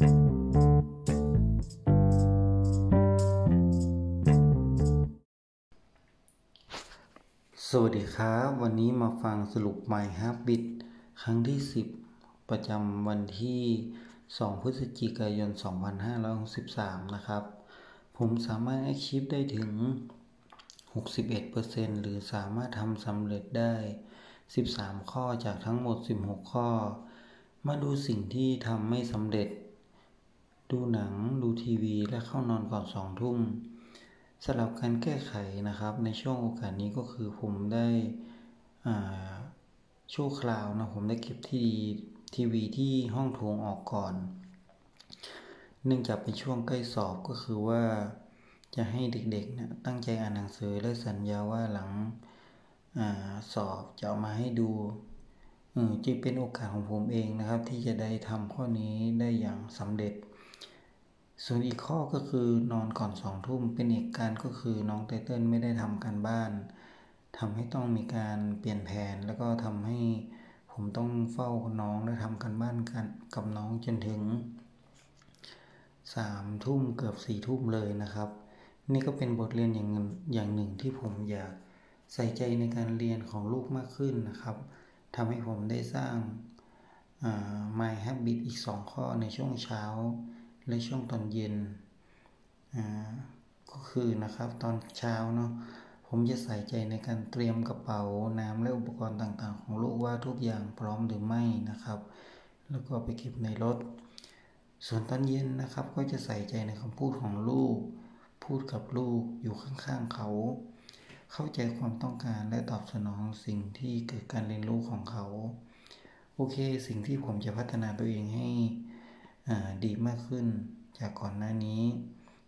สวัสดีครับ วันนี้มาฟังสรุป My Habit ครั้งที่ 10 ประจำวันที่ 2 พฤศจิกายน 2563 นะครับ ผมสามารถ achieve ได้ถึง 61%หรือสามารถทำสำเร็จได้ 13 ข้อจากทั้งหมด 16 ข้อมาดูสิ่งที่ทำไม่สำเร็จ ดูหนังดูทีวีและเข้านอนก่อน2ทุ่มสำหรับการแก้ไขนะครับ ในช่วงโอกาสนี้ก็คือผมได้ชั่วคราวนะผมได้เก็บที่ทีวีที่ห้องโถงออกก่อน เนื่องจากเป็นช่วงใกล้สอบก็คือว่าจะให้เด็กๆนะตั้งใจอ่านหนังสือและสัญญาว่าหลังอสอบจะเอามาให้ดูจึงเป็นโอกาสของผมเองนะครับ ที่จะได้ทำข้อนี้ได้อย่างสำเร็จ ส่วนอีกข้อก็คือนอนก่อนสองทุ่มเป็นอีกการก็คือน้องไตเติ้ลไม่ได้ทำการบ้านทำให้ต้องมีการเปลี่ยนแผน แล้วก็ทำให้ผมต้องเฝ้าน้องและทำการบ้านกันกับน้องจนถึงสามทุ่มเกือบสี่ทุ่มเลยนะครับ นี่ก็เป็นบทเรียนอย่างอย่างหนึ่งที่ผมอยากใส่ใจในการเรียนของลูกมากขึ้นนะครับทำให้ผมได้สร้าง My Habit อีกสองข้อในช่วงเช้า และช่วงตอนเย็นก็คือนะครับตอนเช้าเนาะผมจะใส่ใจในการเตรียมกระเป๋าน้ำและอุปกรณ์ต่างๆ ของลูกว่าทุกอย่างพร้อมหรือไม่นะครับ แล้วก็ไปเก็บในรถ ส่วนตอนเย็นนะครับก็จะใส่ใจในคำพูดของลูก พูดกับลูกอยู่ข้างๆเขา เข้าใจความต้องการและตอบสนองสิ่งที่เกิดการเรียนรู้ของเขา โอเค สิ่งที่ผมจะพัฒนาตัวเองให้ ดีมากขึ้น จากก่อนหน้านี้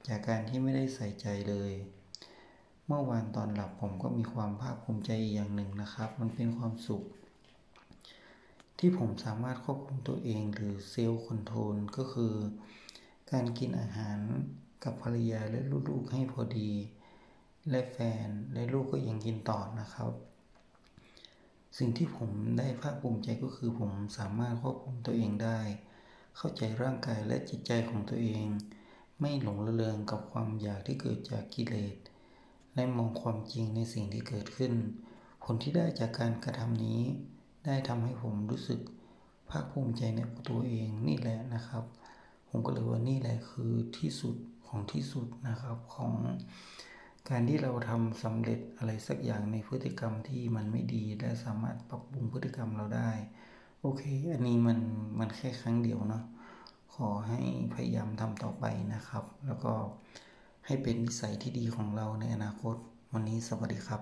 จากการที่ไม่ได้ใส่ใจเลย เมื่อวานตอนหลับผมก็มีความภาคภูมิใจอีกอย่างหนึ่งนะครับ มันเป็นความสุข ที่ผมสามารถควบคุมตัวเองหรือเซลล์คอนโทรลก็คือ การกินอาหารกับภรรยาและลูกๆให้พอดี และแฟนและลูกก็ยังกินต่อนะครับ สิ่งที่ผมได้ภาคภูมิใจก็คือผมสามารถควบคุมตัวเองได้ เข้าใจร่างกายและจิตใจของตัวเอง ไม่หลงระเริงกับความอยากที่เกิดจากกิเลส และมองความจริงในสิ่งที่เกิดขึ้น ผลที่ได้จากการกระทำนี้ ได้ทำให้ผมรู้สึกภาคภูมิใจในตัวเองนี่แหละนะครับ ผมก็เลยว่านี่แหละคือที่สุดของที่สุดนะครับของการที่เราทำสำเร็จอะไรสักอย่างในพฤติกรรมที่มันไม่ดีและสามารถปรับปรุงพฤติกรรมเราได้ โอเค อันนี้มันมันแค่ครั้งเดียวเนาะขอให้พยายามทำต่อไปนะครับ แล้วก็ให้เป็นนิสัยที่ดีของเราในอนาคต วันนี้สวัสดีครับ